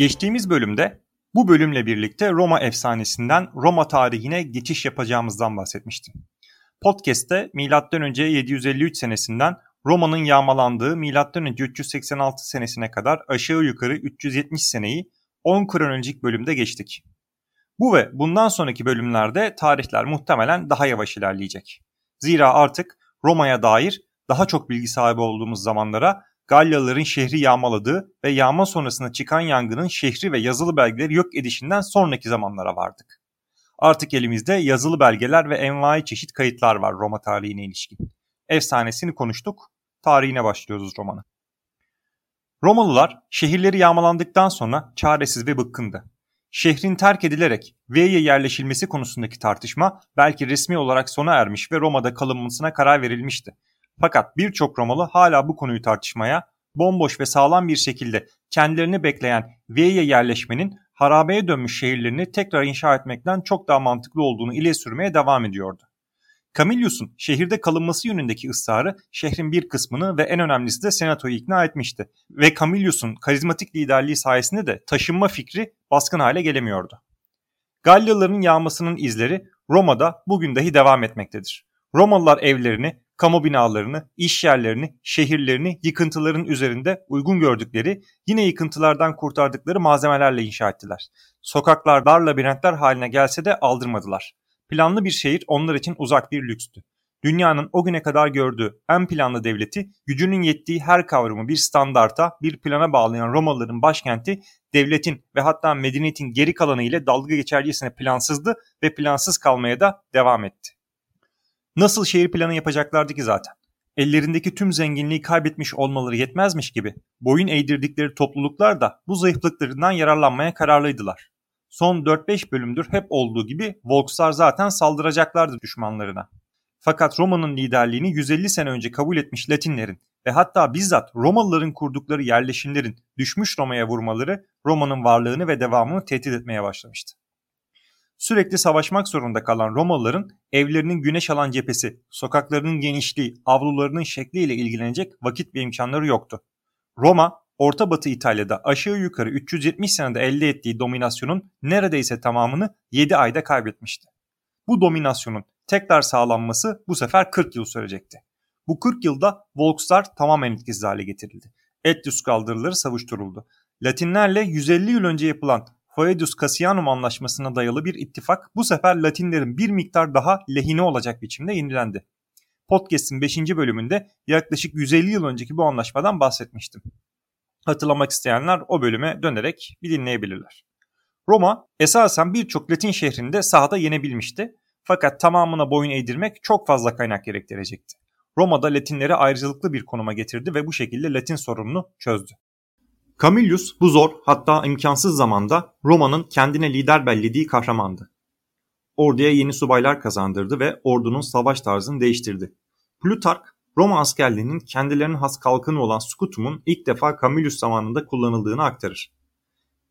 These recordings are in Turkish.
Geçtiğimiz bölümde bu bölümle birlikte Roma efsanesinden Roma tarihine geçiş yapacağımızdan bahsetmiştim. Podcast'te M.Ö. 753 senesinden Roma'nın yağmalandığı M.Ö. 386 senesine kadar aşağı yukarı 370 seneyi 10 kronolojik bölümde geçtik. Bu ve bundan sonraki bölümlerde tarihler muhtemelen daha yavaş ilerleyecek. Zira artık Roma'ya dair daha çok bilgi sahibi olduğumuz zamanlara Galyalıların şehri yağmaladığı ve yağma sonrasında çıkan yangının şehri ve yazılı belgeleri yok edişinden sonraki zamanlara vardık. Artık elimizde yazılı belgeler ve envai çeşit kayıtlar var Roma tarihine ilişkin. Efsanesini konuştuk, tarihine başlıyoruz romanı. Romalılar şehirleri yağmalandıktan sonra çaresiz ve bıkkındı. Şehrin terk edilerek Ve'ye yerleşilmesi konusundaki tartışma belki resmi olarak sona ermiş ve Roma'da kalınmasına karar verilmişti. Fakat birçok Romalı hala bu konuyu tartışmaya, bomboş ve sağlam bir şekilde kendilerini bekleyen Ve'ye yerleşmenin harabeye dönmüş şehirlerini tekrar inşa etmekten çok daha mantıklı olduğunu ileri sürmeye devam ediyordu. Camillus'un şehirde kalınması yönündeki ısrarı şehrin bir kısmını ve en önemlisi de senatoyu ikna etmişti. Ve Camillus'un karizmatik liderliği sayesinde de taşınma fikri baskın hale gelemiyordu. Galyalıların yağmasının izleri Roma'da bugün dahi devam etmektedir. Romalılar evlerini, kamu binalarını, iş yerlerini, şehirlerini yıkıntıların üzerinde uygun gördükleri, yine yıkıntılardan kurtardıkları malzemelerle inşa ettiler. Sokaklar dar labirentler haline gelse de aldırmadılar. Planlı bir şehir onlar için uzak bir lükstü. Dünyanın o güne kadar gördüğü en planlı devleti, gücünün yettiği her kavramı bir standarta, bir plana bağlayan Romalıların başkenti, devletin ve hatta medeniyetin geri kalanı ile dalga geçercesine plansızdı ve plansız kalmaya da devam etti. Nasıl şehir planı yapacaklardı ki zaten? Ellerindeki tüm zenginliği kaybetmiş olmaları yetmezmiş gibi boyun eğdirdikleri topluluklar da bu zayıflıklarından yararlanmaya kararlıydılar. Son 4-5 bölümdür hep olduğu gibi Volkslar zaten saldıracaklardı düşmanlarına. Fakat Roma'nın liderliğini 150 sene önce kabul etmiş Latinlerin ve hatta bizzat Romalıların kurdukları yerleşimlerin düşmüş Roma'ya vurmaları Roma'nın varlığını ve devamını tehdit etmeye başlamıştı. Sürekli savaşmak zorunda kalan Romalıların evlerinin güneş alan cephesi, sokaklarının genişliği, avlularının şekliyle ilgilenecek vakit ve imkanları yoktu. Roma, Orta Batı İtalya'da aşağı yukarı 370 senede elde ettiği dominasyonun neredeyse tamamını 7 ayda kaybetmişti. Bu dominasyonun tekrar sağlanması bu sefer 40 yıl sürecekti. Bu 40 yılda Volkslar tamamen etkisiz hale getirildi. Etlius kaldırıları savuşturuldu. Latinlerle 150 yıl önce yapılan Foedus Cassianum anlaşmasına dayalı bir ittifak bu sefer Latinlerin bir miktar daha lehine olacak biçimde yenilendi. Podcast'in 5. bölümünde yaklaşık 150 yıl önceki bu anlaşmadan bahsetmiştim. Hatırlamak isteyenler o bölüme dönerek bir dinleyebilirler. Roma esasen birçok Latin şehrinde sahada yenebilmişti fakat tamamına boyun eğdirmek çok fazla kaynak gerektirecekti. Roma'da Latinleri ayrıcalıklı bir konuma getirdi ve bu şekilde Latin sorununu çözdü. Camillus bu zor hatta imkansız zamanda Roma'nın kendine lider bellediği kahramandı. Orduya yeni subaylar kazandırdı ve ordunun savaş tarzını değiştirdi. Plutark, Roma askerliğinin kendilerinin has kalkanı olan scutum'un ilk defa Camillus zamanında kullanıldığını aktarır.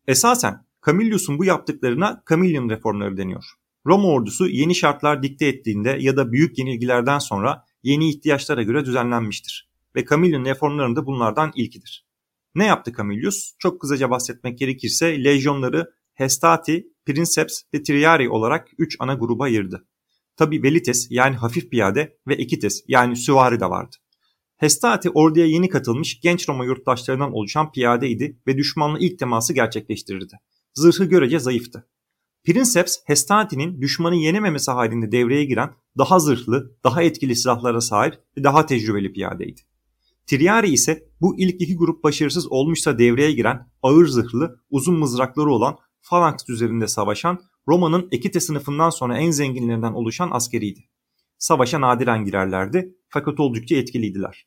Esasen Camillus'un bu yaptıklarına Camillian reformları deniyor. Roma ordusu yeni şartlar dikte ettiğinde ya da büyük yenilgilerden sonra yeni ihtiyaçlara göre düzenlenmiştir ve Camillian reformlarının da bunlardan ilkidir. Ne yaptı Camillus? Çok kısaca bahsetmek gerekirse lejyonları Hestati, Princeps ve Triari olarak 3 ana gruba ayırdı. Tabi Velites yani hafif piyade ve Ekites yani süvari de vardı. Hestati orduya yeni katılmış genç Roma yurttaşlarından oluşan piyadeydi ve düşmanla ilk teması gerçekleştirirdi. Zırhı görece zayıftı. Princeps, Hestati'nin düşmanı yenememesi halinde devreye giren daha zırhlı, daha etkili silahlara sahip ve daha tecrübeli piyadeydi. Triari ise bu ilk iki grup başarısız olmuşsa devreye giren ağır zırhlı, uzun mızrakları olan falanks üzerinde savaşan Roma'nın Ekite sınıfından sonra en zenginlerinden oluşan askeriydi. Savaşa nadiren girerlerdi fakat oldukça etkiliydiler.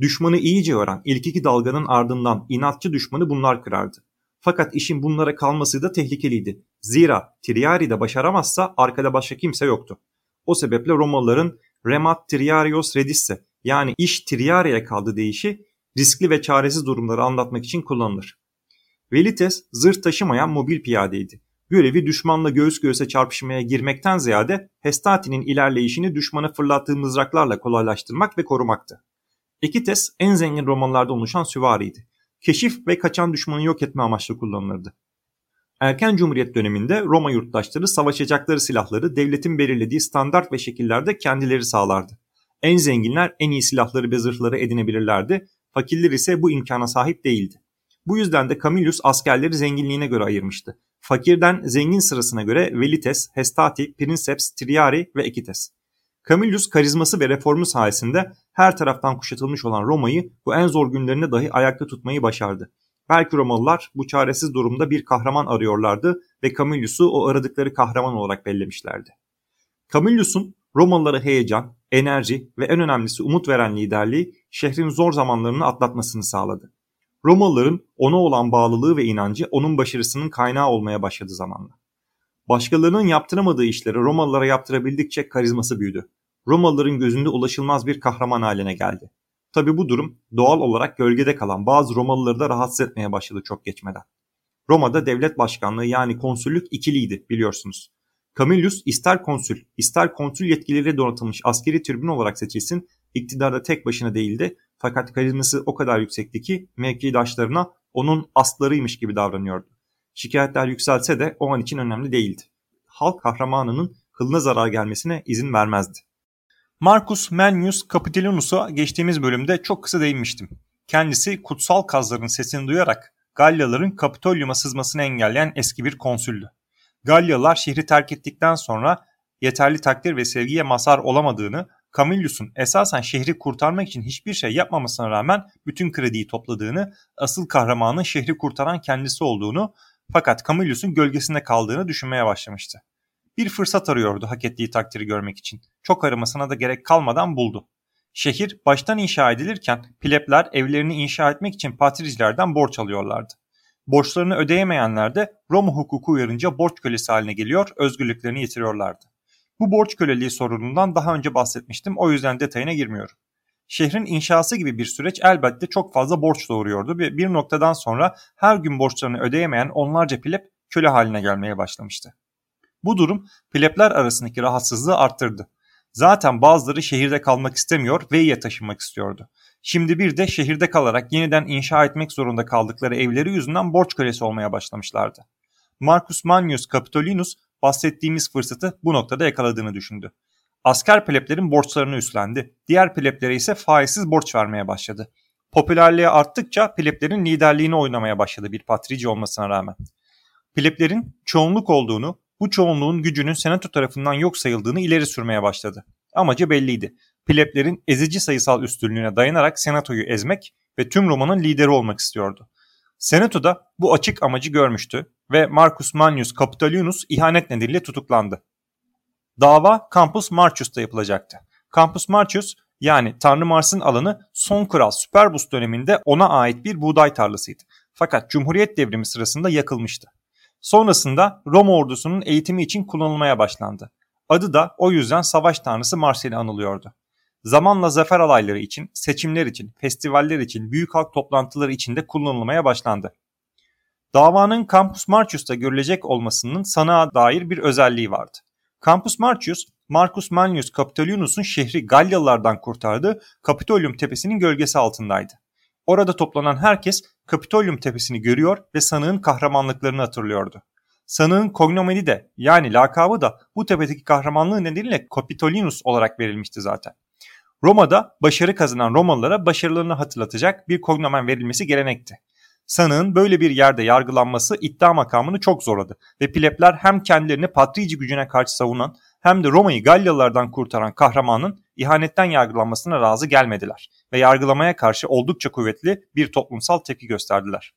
Düşmanı iyice öğren ilk iki dalganın ardından inatçı düşmanı bunlar kırardı. Fakat işin bunlara kalması da tehlikeliydi. Zira Triari'de başaramazsa arkada başka kimse yoktu. O sebeple Romalıların Remat Triarios Redisse yani iş Triari'ye kaldı deyişi riskli ve çaresiz durumları anlatmak için kullanılır. Velites zırh taşımayan mobil piyadeydi. Görevi düşmanla göğüs göğüse çarpışmaya girmekten ziyade Hestati'nin ilerleyişini düşmana fırlattığı mızraklarla kolaylaştırmak ve korumaktı. Ekites en zengin romanlarda oluşan süvariydi. keşif ve kaçan düşmanı yok etme amaçlı kullanılırdı. Erken Cumhuriyet döneminde Roma yurttaşları savaşacakları silahları devletin belirlediği standart ve şekillerde kendileri sağlardı. En zenginler en iyi silahları ve zırhları edinebilirlerdi, fakirler ise bu imkana sahip değildi. Bu yüzden de Camillus askerleri zenginliğine göre ayırmıştı. Fakirden zengin sırasına göre Velites, Hestati, Princeps, Triari ve Ekites. Camillus karizması ve reformu sayesinde her taraftan kuşatılmış olan Roma'yı bu en zor günlerinde dahi ayakta tutmayı başardı. Belki Romalılar bu çaresiz durumda bir kahraman arıyorlardı ve Camillus'u o aradıkları kahraman olarak bellemişlerdi. Camillus'un Romalılara heyecan, enerji ve en önemlisi umut veren liderliği şehrin zor zamanlarını atlatmasını sağladı. Romalıların ona olan bağlılığı ve inancı onun başarısının kaynağı olmaya başladı zamanla. Başkalarının yaptıramadığı işleri Romalılara yaptırabildikçe karizması büyüdü. Romalıların gözünde ulaşılmaz bir kahraman haline geldi. Tabi bu durum doğal olarak gölgede kalan bazı Romalıları da rahatsız etmeye başladı çok geçmeden. Roma'da devlet başkanlığı yani konsüllük ikiliydi biliyorsunuz. Camillus ister konsül ister konsül yetkileriyle donatılmış askeri tribün olarak seçilsin iktidarda tek başına değildi fakat karizması o kadar yüksekti ki mevkidaşlarına onun aslarıymış gibi davranıyordu. Şikayetler yükselse de o an için önemli değildi. Halk kahramanının kılına zarar gelmesine izin vermezdi. Marcus Manius Capitolinus'a geçtiğimiz bölümde çok kısa değinmiştim. Kendisi kutsal kazların sesini duyarak Galyaların Kapitolyum'a sızmasını engelleyen eski bir konsüldü. Galyalılar şehri terk ettikten sonra yeterli takdir ve sevgiye mazhar olamadığını, Camillus'un esasen şehri kurtarmak için hiçbir şey yapmamasına rağmen bütün krediyi topladığını, asıl kahramanın şehri kurtaran kendisi olduğunu fakat Camillus'un gölgesinde kaldığını düşünmeye başlamıştı. Bir fırsat arıyordu hak ettiği takdiri görmek için. Çok aramasına da gerek kalmadan buldu. Şehir baştan inşa edilirken plebler evlerini inşa etmek için patricilerden borç alıyorlardı. Borçlarını ödeyemeyenler de Roma hukuku uyarınca borç kölesi haline geliyor, özgürlüklerini yitiriyorlardı. Bu borç köleliği sorunundan daha önce bahsetmiştim o yüzden detayına girmiyorum. Şehrin inşası gibi bir süreç elbette çok fazla borç doğuruyordu ve bir noktadan sonra her gün borçlarını ödeyemeyen onlarca pleb köle haline gelmeye başlamıştı. Bu durum plebler arasındaki rahatsızlığı arttırdı. Zaten bazıları şehirde kalmak istemiyor ve iyiye taşınmak istiyordu. Şimdi bir de şehirde kalarak yeniden inşa etmek zorunda kaldıkları evleri yüzünden borç kölesi olmaya başlamışlardı. Marcus Manius Capitolinus bahsettiğimiz fırsatı bu noktada yakaladığını düşündü. Asker pleblerin borçlarını üstlendi. Diğer pleblere ise faizsiz borç vermeye başladı. Popülerliği arttıkça pleblerin liderliğini oynamaya başladı bir patrici olmasına rağmen. Pleblerin çoğunluk olduğunu, bu çoğunluğun gücünün senato tarafından yok sayıldığını ileri sürmeye başladı. Amacı belliydi. Pleblerin ezici sayısal üstünlüğüne dayanarak senatoyu ezmek ve tüm Roma'nın lideri olmak istiyordu. Senato da bu açık amacı görmüştü ve Marcus Manius Capitolinus ihanet nedeniyle tutuklandı. Dava Campus Martius'ta yapılacaktı. Campus Martius yani Tanrı Mars'ın alanı son kral Superbus döneminde ona ait bir buğday tarlasıydı. Fakat Cumhuriyet devrimi sırasında yakılmıştı. Sonrasında Roma ordusunun eğitimi için kullanılmaya başlandı. Adı da o yüzden savaş tanrısı Mars ile anılıyordu. Zamanla zafer alayları için, seçimler için, festivaller için, büyük halk toplantıları için de kullanılmaya başlandı. Davanın Campus Martius'ta görülecek olmasının sanığa dair bir özelliği vardı. Campus Martius, Marcus Manius Capitolinus'un şehri Galyalılardan kurtardığı Kapitolium tepesinin gölgesi altındaydı. Orada toplanan herkes Kapitolyum tepesini görüyor ve sanığın kahramanlıklarını hatırlıyordu. Sanığın kognomeni de yani lakabı da bu tepedeki kahramanlığı nedeniyle Capitolinus olarak verilmişti zaten. Roma'da başarı kazanan Romalılara başarılarını hatırlatacak bir kognomen verilmesi gelenekti. Sanığın böyle bir yerde yargılanması iddia makamını çok zorladı ve plebler hem kendilerini patrici gücüne karşı savunan hem de Roma'yı Galyalılardan kurtaran kahramanın ihanetten yargılanmasına razı gelmediler ve yargılamaya karşı oldukça kuvvetli bir toplumsal tepki gösterdiler.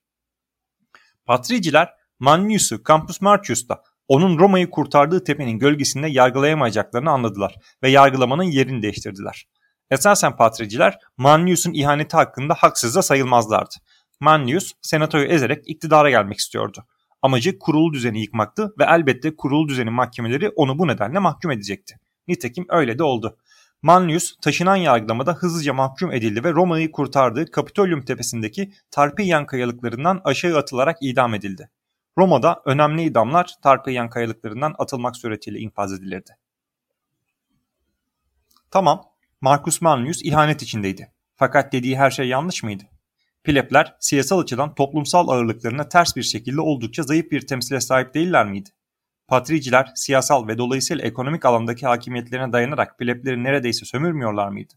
Patriciler Manius'u Campus Martius'ta onun Roma'yı kurtardığı tepenin gölgesinde yargılayamayacaklarını anladılar ve yargılamanın yerini değiştirdiler. Esasen patriciler Manius'un ihaneti hakkında haksız da sayılmazlardı. Manius senatoyu ezerek iktidara gelmek istiyordu. Amacı kurulu düzeni yıkmaktı ve elbette kurulu düzeni mahkemeleri onu bu nedenle mahkum edecekti. Nitekim öyle de oldu. Manlius taşınan yargılamada hızlıca mahkum edildi ve Roma'yı kurtardığı Kapitolyum tepesindeki Tarpeian kayalıklarından aşağı atılarak idam edildi. Roma'da önemli idamlar Tarpeian kayalıklarından atılmak suretiyle infaz edilirdi. Tamam, Marcus Manlius ihanet içindeydi. Fakat dediği her şey yanlış mıydı? Plebler siyasal açıdan toplumsal ağırlıklarına ters bir şekilde oldukça zayıf bir temsile sahip değiller miydi? Patriciler siyasal ve dolayısıyla ekonomik alandaki hakimiyetlerine dayanarak plebleri neredeyse sömürmüyorlar mıydı?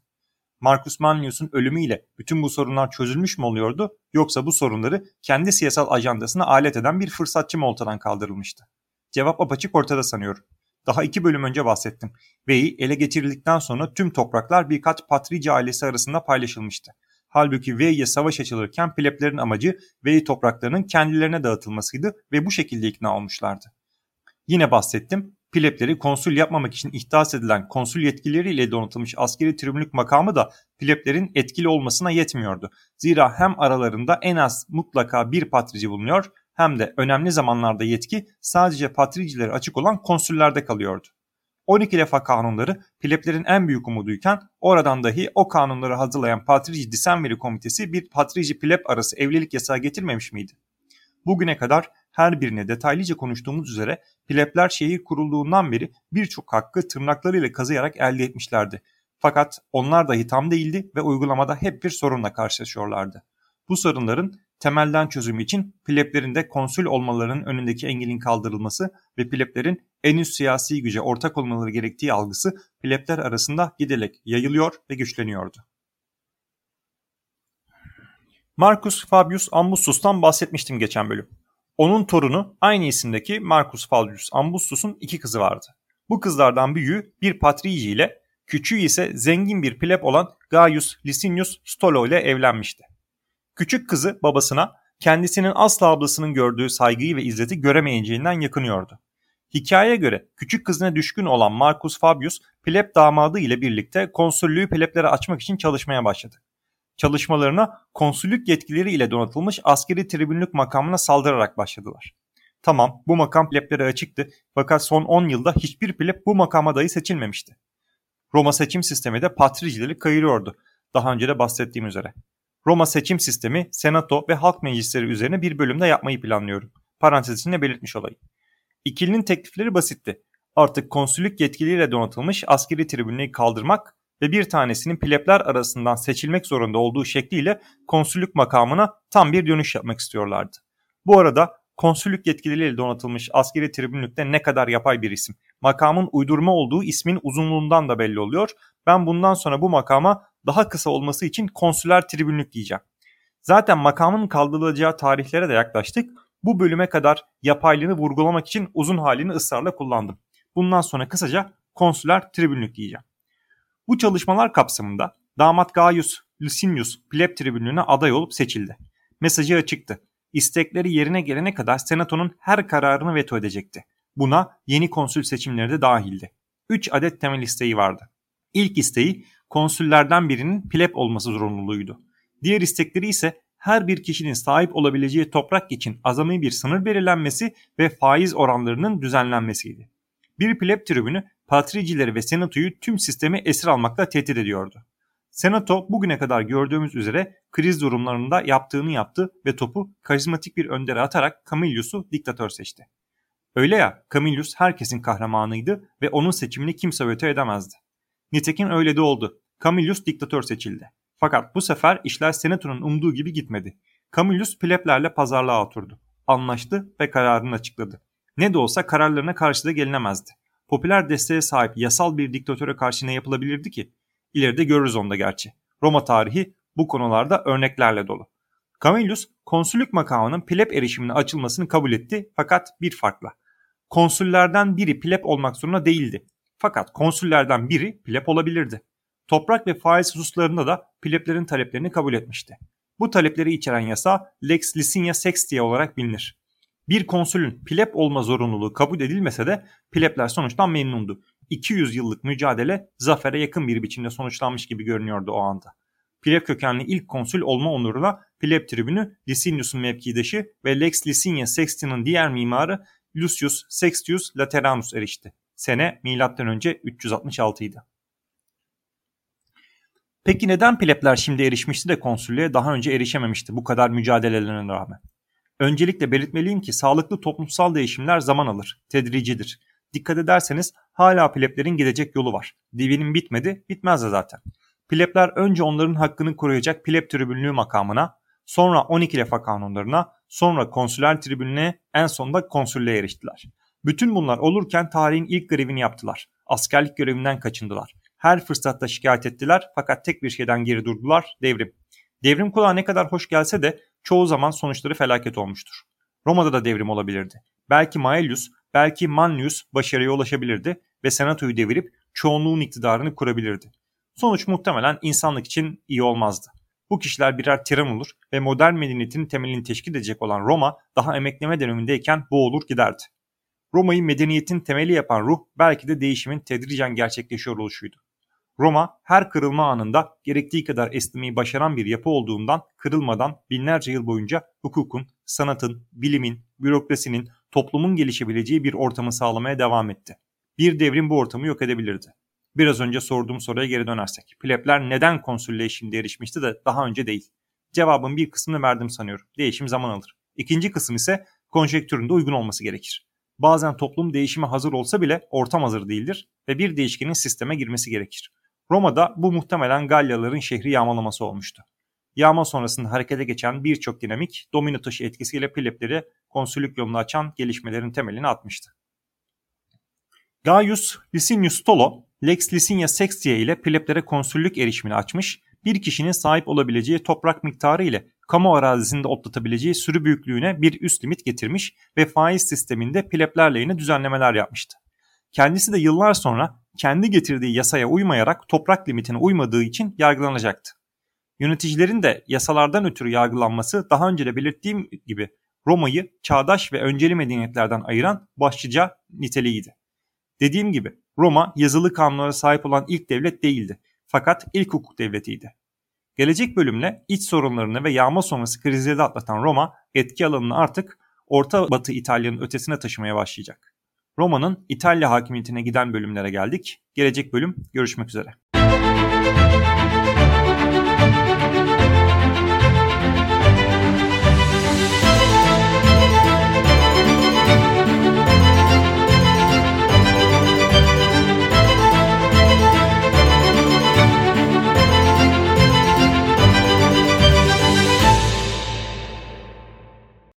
Marcus Manlius'un ölümüyle bütün bu sorunlar çözülmüş mü oluyordu yoksa bu sorunları kendi siyasal ajandasına alet eden bir fırsatçı mı ortadan kaldırılmıştı? Cevap apaçık ortada sanıyorum. Daha iki bölüm önce bahsettim. Veyi ele geçirildikten sonra tüm topraklar birkaç patrici ailesi arasında paylaşılmıştı. Halbuki Vey'ye savaş açılırken pleblerin amacı Vey topraklarının kendilerine dağıtılmasıydı ve bu şekilde ikna olmuşlardı. Yine bahsettim. Plebleri konsul yapmamak için ihdas edilen konsul yetkileriyle donatılmış askeri tribünlük makamı da pleblerin etkili olmasına yetmiyordu. Zira hem aralarında en az mutlaka bir patrici bulunuyor hem de önemli zamanlarda yetki sadece patricilere açık olan konsüllerde kalıyordu. 12 lefa kanunları pleblerin en büyük umuduyken oradan dahi o kanunları hazırlayan Patrici Disenveri Komitesi bir Patrici pleb arası evlilik yasağı getirmemiş miydi? Bugüne kadar her birine detaylıca konuştuğumuz üzere plebler şehir kurulduğundan beri birçok hakkı tırnaklarıyla kazıyarak elde etmişlerdi. Fakat onlar dahi tam değildi ve uygulamada hep bir sorunla karşılaşıyorlardı. Bu sorunların temelden çözümü için pleblerin de konsül olmalarının önündeki engelin kaldırılması ve pleblerin en üst siyasi güce ortak olmaları gerektiği algısı plebler arasında giderek yayılıyor ve güçleniyordu. Marcus Fabius Ambussus'tan bahsetmiştim geçen bölüm. Onun torunu aynı isimdeki Marcus Fabius Ambussus'un iki kızı vardı. Bu kızlardan büyüğü bir patrici ile, küçüğü ise zengin bir pleb olan Gaius Licinius Stolo ile evlenmişti. Küçük kızı babasına kendisinin asla ablasının gördüğü saygıyı ve izzeti göremeyeceğinden yakınıyordu. Hikayeye göre küçük kızına düşkün olan Marcus Fabius pleb damadı ile birlikte konsüllüğü pleblere açmak için çalışmaya başladı. Çalışmalarına konsüllük yetkileri ile donatılmış askeri tribünlük makamına saldırarak başladılar. Tamam bu makam pleblere açıktı fakat son 10 yılda hiçbir pleb bu makama dahi seçilmemişti. Roma seçim sistemi de patricileri kayırıyordu. Daha önce de bahsettiğim üzere. Roma seçim sistemi, senato ve halk meclisleri üzerine bir bölümde yapmayı planlıyorum. Parantez içinde belirtmiş olayım. İkilinin teklifleri basitti. Artık konsüllük yetkiliyle donatılmış askeri tribünleri kaldırmak ve bir tanesinin plebler arasından seçilmek zorunda olduğu şekliyle konsüllük makamına tam bir dönüş yapmak istiyorlardı. Bu arada konsüllük yetkilileriyle donatılmış askeri tribünlükte ne kadar yapay bir isim. Makamın uydurma olduğu ismin uzunluğundan da belli oluyor. Ben bundan sonra bu makama daha kısa olması için konsüler tribünlük diyeceğim. Zaten makamın kaldırılacağı tarihlere de yaklaştık. Bu bölüme kadar yapaylığını vurgulamak için uzun halini ısrarla kullandım. Bundan sonra kısaca konsüler tribünlük diyeceğim. Bu çalışmalar kapsamında damat Gaius Licinius pleb tribünlüğüne aday olup seçildi. Mesajı açıktı. İstekleri yerine gelene kadar senatonun her kararını veto edecekti. Buna yeni konsül seçimleri de dahildi. 3 adet temel isteği vardı. İlk isteği konsüllerden birinin pleb olması zorunluluğuydu. Diğer istekleri ise her bir kişinin sahip olabileceği toprak için azami bir sınır belirlenmesi ve faiz oranlarının düzenlenmesiydi. Bir pleb tribünü patricileri ve senatoyu tüm sistemi esir almakla tehdit ediyordu. Senato bugüne kadar gördüğümüz üzere kriz durumlarında yaptığını yaptı ve topu karizmatik bir öndere atarak Camillus'u diktatör seçti. Öyle ya Camillus herkesin kahramanıydı ve onun seçimini kimse veto edemezdi. Nitekim öyle de oldu. Camillus diktatör seçildi. Fakat bu sefer işler Senato'nun umduğu gibi gitmedi. Camillus pleblerle pazarlığa oturdu. Anlaştı ve kararını açıkladı. Ne de olsa kararlarına karşı da gelinemezdi. Popüler desteğe sahip yasal bir diktatöre karşı ne yapılabilirdi ki? İleride görürüz onda gerçi. Roma tarihi bu konularda örneklerle dolu. Camillus konsüllük makamının pleb erişimine açılmasını kabul etti fakat bir farkla. Konsüllerden biri pleb olmak zorunda değildi. Fakat konsüllerden biri pleb olabilirdi. Toprak ve faiz hususlarında da pleblerin taleplerini kabul etmişti. Bu talepleri içeren yasa Lex Licinia Sextia olarak bilinir. Bir konsülün pleb olma zorunluluğu kabul edilmese de plebler sonuçtan memnundu. 200 yıllık mücadele zafere yakın bir biçimde sonuçlanmış gibi görünüyordu o anda. Pleb kökenli ilk konsül olma onuruna pleb tribünü Licinius'un mevkidaşı ve Lex Licinia Sextia'nın diğer mimarı Lucius Sextius Lateranus erişti. Sene M.Ö. 366 idi. Peki neden plebler şimdi erişmişti de konsüllüğe daha önce erişememişti bu kadar mücadelelerine rağmen? Öncelikle belirtmeliyim ki sağlıklı toplumsal değişimler zaman alır, tedricidir. Dikkat ederseniz hala pleblerin gidecek yolu var. Divinim bitmedi, bitmez de zaten. Plebler önce onların hakkını koruyacak pleb tribünlüğü makamına, sonra 12 lefa kanunlarına, sonra konsüler tribününe, en sonunda konsüllüğe eriştiler. Bütün bunlar olurken tarihin ilk grevini yaptılar. Askerlik görevinden kaçındılar. Her fırsatta şikayet ettiler fakat tek bir şeyden geri durdular, devrim. Devrim kulağa ne kadar hoş gelse de çoğu zaman sonuçları felaket olmuştur. Roma'da da devrim olabilirdi. Belki Maelius, belki Manlius başarıya ulaşabilirdi ve senatoyu devirip çoğunluğun iktidarını kurabilirdi. Sonuç muhtemelen insanlık için iyi olmazdı. Bu kişiler birer tiran olur ve modern medeniyetin temelini teşkil edecek olan Roma daha emekleme dönemindeyken boğulur giderdi. Roma'yı medeniyetin temeli yapan ruh belki de değişimin tedricen gerçekleşiyor oluşuydu. Roma her kırılma anında gerektiği kadar esnemeyi başaran bir yapı olduğundan kırılmadan binlerce yıl boyunca hukukun, sanatın, bilimin, bürokrasinin, toplumun gelişebileceği bir ortamı sağlamaya devam etti. Bir devrim bu ortamı yok edebilirdi. Biraz önce sorduğum soruya geri dönersek. Plebler neden konsüllüğe şimdi erişmişti de daha önce değil? Cevabın bir kısmını verdim sanıyorum. Değişim zaman alır. İkinci kısım ise konjektüründe uygun olması gerekir. Bazen toplum değişime hazır olsa bile ortam hazır değildir ve bir değişkenin sisteme girmesi gerekir. Roma'da bu muhtemelen Galyaların şehri yağmalaması olmuştu. Yağma sonrasında harekete geçen birçok dinamik domino taşı etkisiyle plebleri konsüllük yolunu açan gelişmelerin temelini atmıştı. Gaius Licinius Stolo, Lex Licinia Sextia ile pleblere konsüllük erişimini açmış, bir kişinin sahip olabileceği toprak miktarı ile kamu arazisinde otlatabileceği sürü büyüklüğüne bir üst limit getirmiş ve faiz sisteminde plebler lehine düzenlemeler yapmıştı. Kendisi de yıllar sonra kendi getirdiği yasaya uymayarak toprak limitine uymadığı için yargılanacaktı. Yöneticilerin de yasalardan ötürü yargılanması daha önce de belirttiğim gibi Roma'yı çağdaş ve önceli medeniyetlerden ayıran başlıca niteliğiydi. Dediğim gibi Roma yazılı kanunlara sahip olan ilk devlet değildi fakat ilk hukuk devletiydi. Gelecek bölümle iç sorunlarını ve yağma sonrası krizleri atlatan Roma etki alanını artık Orta Batı İtalya'nın ötesine taşımaya başlayacak. Roma'nın İtalya hakimiyetine giden bölümlere geldik. Gelecek bölüm görüşmek üzere.